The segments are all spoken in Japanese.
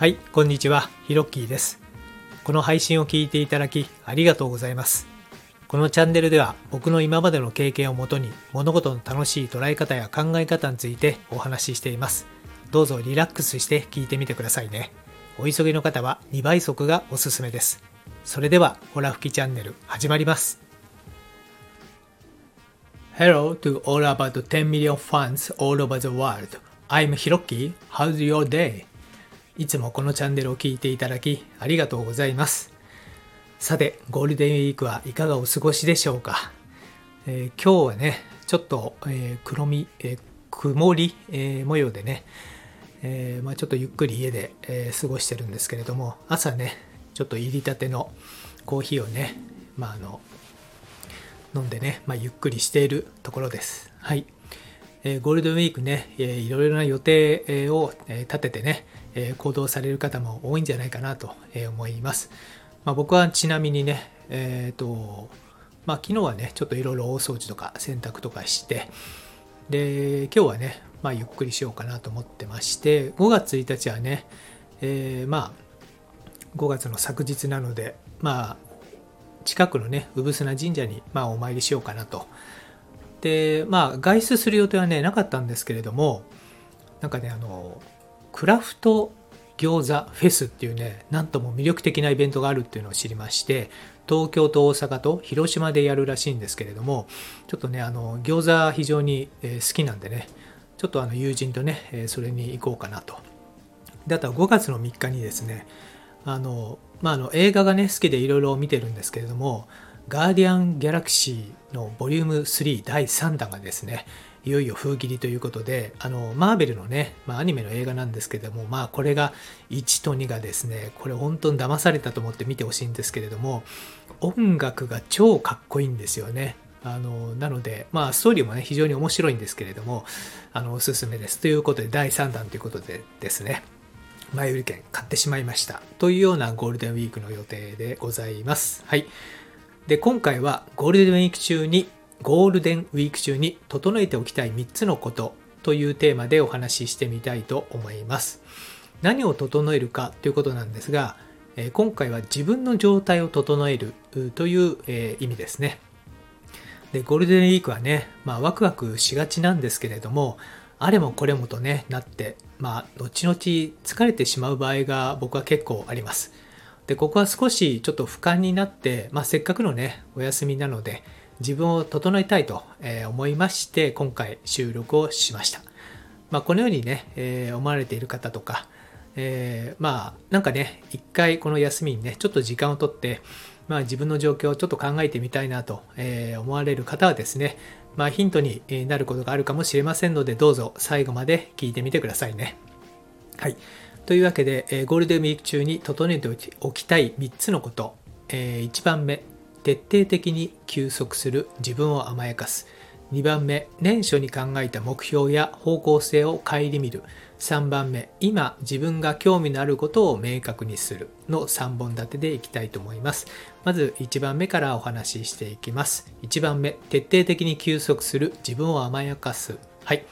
はい、こんにちは、ヒロッキーです。この配信を聞いていただきありがとうございます。このチャンネルでは僕の今までの経験をもとに物事の楽しい捉え方や考え方についてお話ししています。どうぞリラックスして聞いてみてくださいね。お急ぎの方は2倍速がおすすめです。それでは、ホラ吹きチャンネル始まります。Hello to all about 10 million fans all over the world. I'm Hiroki. How's your day? いつもこのチャンネルを聞いていただきありがとうございます。さて、ゴールデンウィークはいかがお過ごしでしょうか？えー今日はね、ちょっと、えー黒み、えー曇り、え模様でね、えまあ、ちょっとゆっくり家で、え過ごしてるんですけれども、朝ね、ちょっと入りたてのコーヒーをね、まあ、あの、飲んでね、まあ、ゆっくりしているところです。はい。えーゴールデンウィークね、えーいろいろな予定をえ立ててね、え行動される方も多いんじゃないかなと思います。まあ、僕はちなみにね、えっ、と、まあ、昨日はね、ちょっといろいろ大掃除とか洗濯とかして、で、今日はね、まあ、ゆっくりしようかなと思ってまして、5月1日はね、えーまあ、5月の昨日なので、まあ、近くのね、産砂神社に、まあ、お参りしようかなと。で、まあ、外出する予定はね、なかったんですけれども、なんかね、あの、クラフト餃子フェスっていうね、なんとも魅力的なイベントがあるっていうのを知りまして、東京と大阪と広島でやるらしいんですけれども、ちょっとね、あの、餃子非常に好きなんでね、ちょっとあの友人とね、それに行こうかなと。で、あとは5月の3日にですね、あの、まあ、あの映画がね、好きでいろいろ見てるんですけれども、ガーディアン・ギャラクシーのボリューム3第3弾がですね、いよいよ封切りということで、あの、マーベルのね、まあ、アニメの映画なんですけども、まあ、これが1と2がですね、これ本当に騙されたと思って見てほしいんですけれども、音楽が超かっこいいんですよね。あの、なので、まあ、ストーリーもね、非常に面白いんですけれども、あの、おすすめです。ということで、第3弾ということでですね、前売り券買ってしまいました。というようなゴールデンウィークの予定でございます。はい。で、今回はゴールデンウィーク中に、ゴールデンウィーク中に整えておきたい3つのことというテーマでお話ししてみたいと思います。何を整えるかということなんですが、今回は自分の状態を整えるという、意味ですね。で、ゴールデンウィークはね、まあワクワクしがちなんですけれども、あれもこれもとね、なって、まあ、後々疲れてしまう場合が僕は結構あります。で、ここは少しちょっと俯瞰になって、まあせっかくのね、お休みなので、自分を整えたいと思いまして、今回収録をしました。まあこのようにね、えー思われている方とか、えーまあなんかね一回この休みにねちょっと時間をとって、まあ、自分の状況をちょっと考えてみたいなと、え思われる方はですね、まあ、ヒントになることがあるかもしれませんのでどうぞ最後まで聞いてみてくださいね。はい、というわけで、えゴールデンウィーク中に整えておきおきたい3つのこと、え1番目徹底的に休息する自分を甘やかす。2番目年初に考えた目標や方向性を顧みる。3番目今自分が興味のあることを明確にする。の3本立てでいきたいと思います。まず1番目からお話ししていきます。1番目徹底的に休息する自分を甘やかす。はい、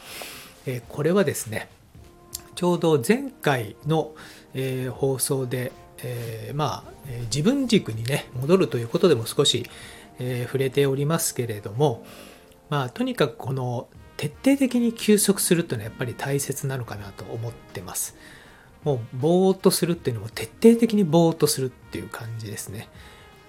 えーこれはですねちょうど前回の、えー放送で、えーまあ、え自分軸にね戻るということでも少し、えー触れておりますけれども、まあ、とにかくこの徹底的に休息するというのはやっぱり大切なのかなと思ってます。もうぼーっとするっていうのも徹底的にぼーっとするっていう感じですね。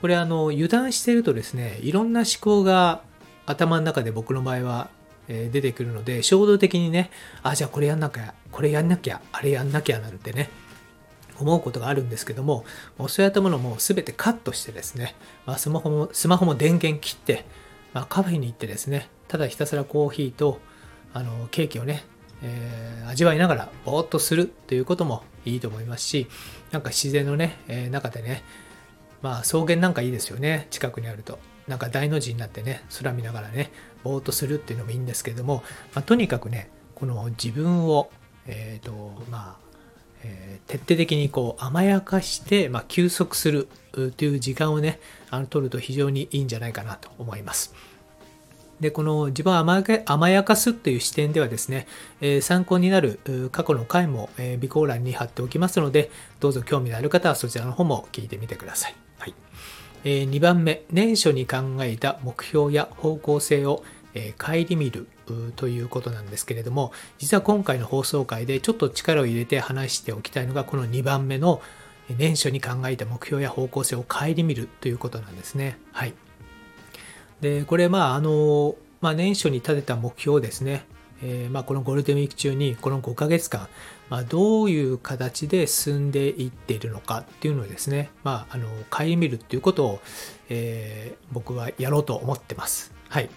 これあの油断してるとですねいろんな思考が頭の中で僕の場合は出てくるので衝動的にねあじゃあこれやんなきゃこれやんなきゃあれやんなきゃなんてね思うことがあるんですけどももうそういったものも全てカットしてですね、まあ、スマホもスマホも電源切って、まあ、カフェに行ってですねただひたすらコーヒーとあのケーキをね、えー味わいながらぼーっとするということもいいと思いますしなんか自然のね、えー中でねまあ草原なんかいいですよね近くにあると。なんか大の字になってね空見ながらねぼーっとするっていうのもいいんですけども、まあ、とにかくねこの自分をえっ、とまあえー徹底的にこう甘やかして、まあ、休息するという時間をねあの取ると非常にいいんじゃないかなと思います。で、この自分を甘甘やかすという視点ではですね、えー、参考になる過去の回も、えー、備考欄に貼っておきますので、どうぞ興味のある方はそちらの方も聞いてみてください。はいえー、2番目、年初に考えた目標や方向性を、えー、顧みるということなんですけれども、実は今回の放送回でちょっと力を入れて話しておきたいのが、この2番目の年初に考えた目標や方向性を顧みるということなんですね。はい。で、これ、まあ、あの、まあ、年初に立てた目標ですね。えー、まあ、このゴールデンウィーク中に、この5ヶ月間、まあ、どういう形で進んでいっているのかっていうのをですね、まあ、あの、顧みるっていうことを、えー、僕はやろうと思ってます。はい。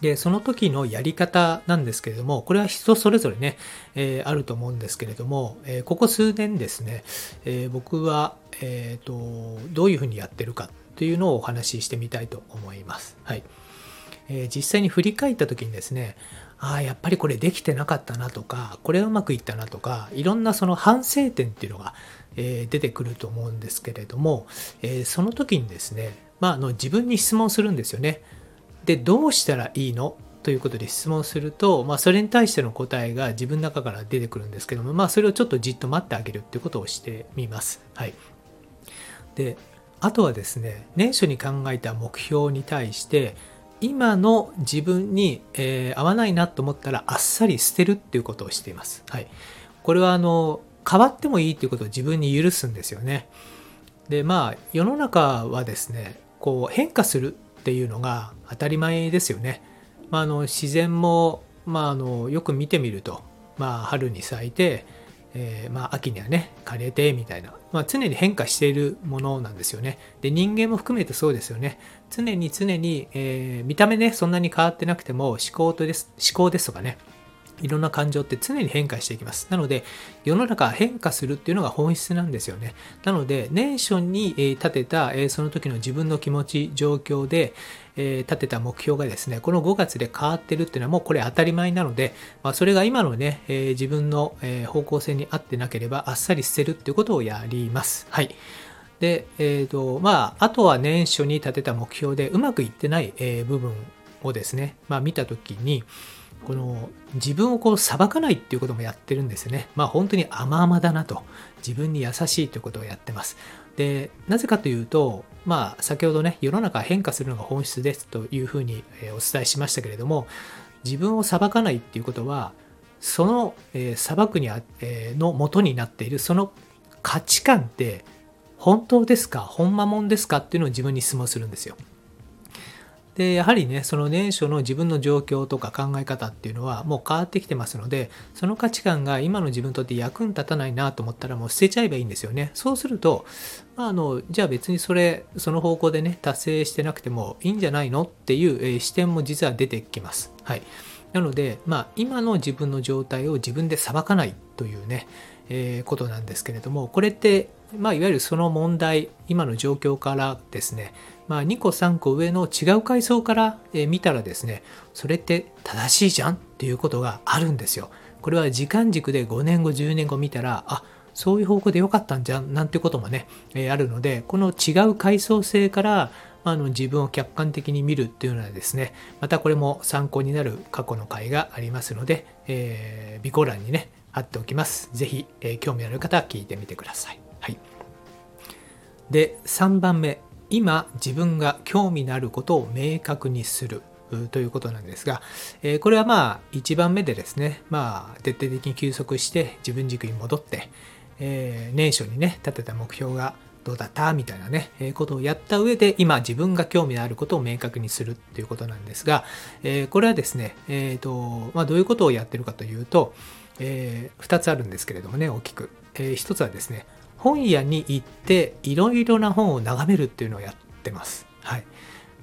で、その時のやり方なんですけれども、これは人それぞれね、えー、あると思うんですけれども、えー、ここ数年ですね、えー、僕は、えーと、どういうふうにやってるかというのをお話ししてみたいと思います。はい。えー、実際に振り返った時にですね、ああ、やっぱりこれできてなかったなとか、これはうまくいったなとか、いろんなその反省点っていうのが、えー、出てくると思うんですけれども、えー、その時にですね、まあ、あの自分に質問するんですよね。で、どうしたらいいの？ということで質問すると、まあ、それに対しての答えが自分の中から出てくるんですけども、まあ、それをちょっとじっと待ってあげるっていうことをしてみます。はい。で、あとはですね、年初に考えた目標に対して、今の自分に、えー、合わないなと思ったらあっさり捨てるっていうことをしています。はい。これはあの、変わってもいいっていうことを自分に許すんですよね。で、まあ、世の中はですね、こう変化するっていうのが当たり前ですよね。まあ、あの自然も、まあ、あのよく見てみると、まあ、春に咲いて、えー、まあ、秋にはね枯れてみたいな、まあ、常に変化しているものなんですよね。で人間も含めてそうですよね。常に常に、えー、見た目ねそんなに変わってなくても思考とです思考ですとかねいろんな感情って常に変化していきます。なので、世の中変化するっていうのが本質なんですよね。なので、年初に立てたその時の自分の気持ち、状況で立てた目標がですね、この5月で変わってるっていうのはもうこれ当たり前なので、まあ、それが今のね、自分の方向性に合ってなければあっさり捨てるっていうことをやります。はい。で、えっ、ー、と、まあ、あとは年初に立てた目標でうまくいってない部分をですね、まあ見たときに、この自分をこう裁かないっていうこともやってるんですね。まあ本当に甘々だなと。自分に優しいということをやってます。で、なぜかというと、まあ先ほどね、世の中変化するのが本質ですというふうにお伝えしましたけれども、自分を裁かないっていうことは、その、えー、裁くにあ、えー、の元になっているその価値観って本当ですか本間もんですかっていうのを自分に質問するんですよ。で、やはりね、その年初の自分の状況とか考え方っていうのはもう変わってきてますので、その価値観が今の自分にとって役に立たないなと思ったらもう捨てちゃえばいいんですよね。そうすると、まあ、あの、じゃあ別にそれ、その方向でね、達成してなくてもいいんじゃないのっていう、え視点も実は出てきます。はい。なので、まあ、今の自分の状態を自分で裁かないというね、えー、ことなんですけれども、これって、まあ、いわゆるその問題、今の状況からですね、まあ、2個3個上の違う階層から見たらですね、それって正しいじゃんっていうことがあるんですよ。これは時間軸で5年後、10年後見たら、あ、そういう方向で良かったんじゃんなんてこともね、えあるので、この違う階層性からあの自分を客観的に見るっていうのはですね、またこれも参考になる過去の回がありますので、えー、備考欄にね、貼っておきます。ぜひ、えー、興味ある方は聞いてみてください。はい。で、3番目、今自分が興味のあることを明確にするということなんですが、え、これはまあ1番目でですね、まあ徹底的に休息して自分軸に戻って、え、年初にね、立てた目標がどうだった？みたいなね、え、ことをやった上で今自分が興味のあることを明確にするっていうことなんですが、え、これはですね、えーとまあ、どういうことをやってるかというと、え、2つあるんですけれどもね、大きく。え、1つはですね、本屋に行っていろいろな本を眺めるっていうのをやってます。はい。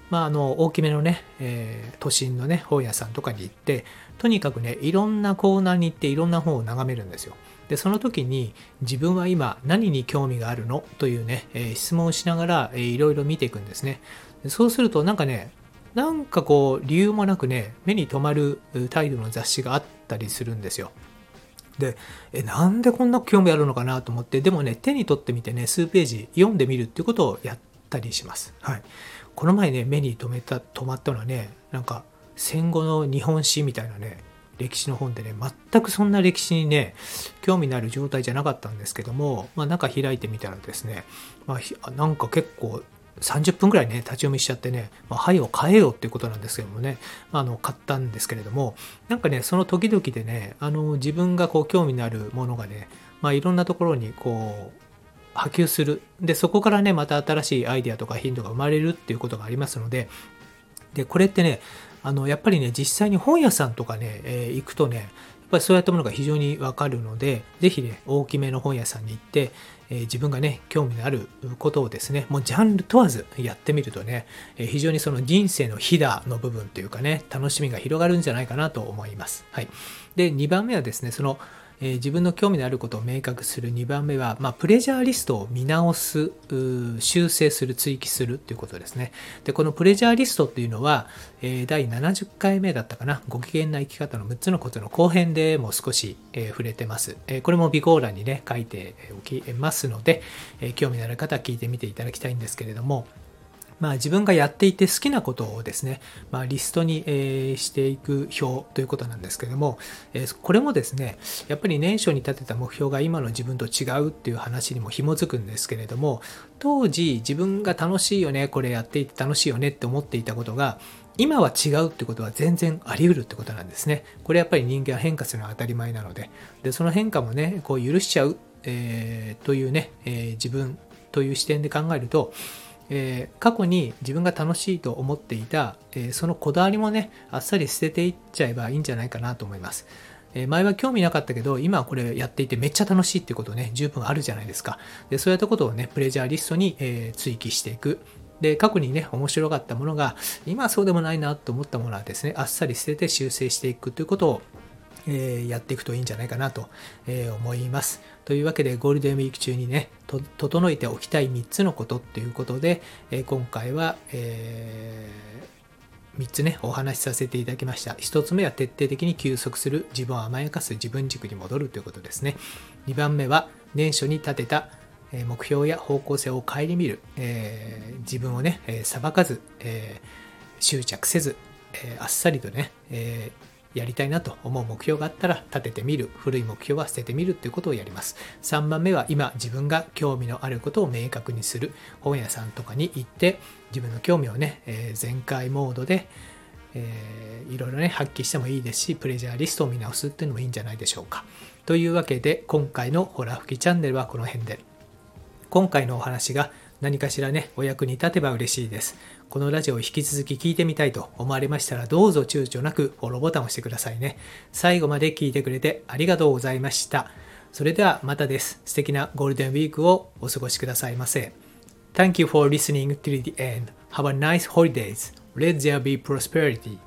まあ、あの、大きめのね、えー、都心のね、本屋さんとかに行って、とにかくね、いろんなコーナーに行っていろんな本を眺めるんですよ。で、その時に自分は今何に興味があるの？というね、えー、質問をしながら、えー、いろいろ見ていくんですね。そうするとなんかね、なんかこう理由もなくね、目に留まるタイトルの雑誌があったりするんですよ。で、え、なんでこんな興味あるのかなと思って、でもね、手に取ってみてね、数ページ読んでみるっていうことをやったりします。はい。この前ね、目に留めた、止まったのはね、なんか、戦後の日本史みたいなね歴史の本でね全くそんな歴史にね興味のある状態じゃなかったんですけども、まあ、中開いてみたらですね、まあ、なんか結構30分ぐらいね、立ち読みしちゃってね、まあ、はいを変えようっていうことなんですけどもね、あ、の、買ったんですけれども、なんかね、その時々でね、あの、自分がこう、興味のあるものがね、まあ、いろんなところにこう、波及する。で、そこからね、また新しいアイデアとかヒントが生まれるっていうことがありますので、で、これってね、あの、やっぱりね、実際に本屋さんとかね、えー、行くとね、やっぱりそういったものが非常にわかるので、ぜひね、大きめの本屋さんに行って、え、自分がね、興味のあることをですね、もうジャンル問わずやってみるとね、え、非常にその人生のひだの部分というかね、楽しみが広がるんじゃないかなと思います。はい。で、2番目はですね、その、えー、自分の興味のあることを明確する。2番目は、まあ、プレジャーリストを見直す修正する追記するということですね。でこのプレジャーリストっていうのは、えー、第70回目だったかな。ご機嫌な生き方の6つのことの後編でも少し、えー、触れてます、えこれも備考欄にね書いておきますので、え興味のある方は聞いてみていただきたいんですけれどもまあ、自分がやっていて好きなことをですね、まあ、リストに、えー、していく表ということなんですけども、えー、これもですね、やっぱり年初に立てた目標が今の自分と違うっていう話にも紐づくんですけれども、当時自分が楽しいよね、これやっていて楽しいよねって思っていたことが、今は違うってことは全然あり得るってことなんですね。これやっぱり人間は変化するのは当たり前なので、でその変化もね、こう許しちゃう、えー、というね、えー、自分という視点で考えると、えー、過去に自分が楽しいと思っていた、えー、そのこだわりもね、あっさり捨てていっちゃえばいいんじゃないかなと思います。え、前は興味なかったけど、今はこれやっていてめっちゃ楽しいっていうことね、十分あるじゃないですか。で、そういったことをね、プレジャーリストに、え追記していく。で、過去にね、面白かったものが、今はそうでもないなと思ったものはですね、あっさり捨てて修正していくということをえー、やっていくといいんじゃないかなと、えー、思います。というわけでゴールデンウィーク中にね、整えておきたい3つのことっていうことで、えー、今回は、え3つね、お話しさせていただきました。1つ目は徹底的に休息する、自分を甘やかす、自分軸に戻るということですね。2番目は年初に立てた目標や方向性を顧みる、えー、自分をね、裁かず、えー、執着せず、え、あっさりとね、えやりたいなと思う目標があったら立ててみる。古い目標は捨ててみるということをやります。3番目は今自分が興味のあることを明確にする。本屋さんとかに行って自分の興味をね、えー、全開モードで、えー、いろいろね、発揮してもいいですし、プレジャーリストを見直すっていうのもいいんじゃないでしょうか。というわけで、今回のホラ吹きチャンネルはこの辺で。今回のお話が何かしらね、お役に立てば嬉しいです。このラジオを引き続き聞いてみたいと思われましたら、どうぞ躊躇なくフォローボタンを押してくださいね。最後まで聞いてくれてありがとうございました。それではまたです。素敵なゴールデンウィークをお過ごしくださいませ。Thank you for listening till the end. Have a nice holidays. Let there be prosperity.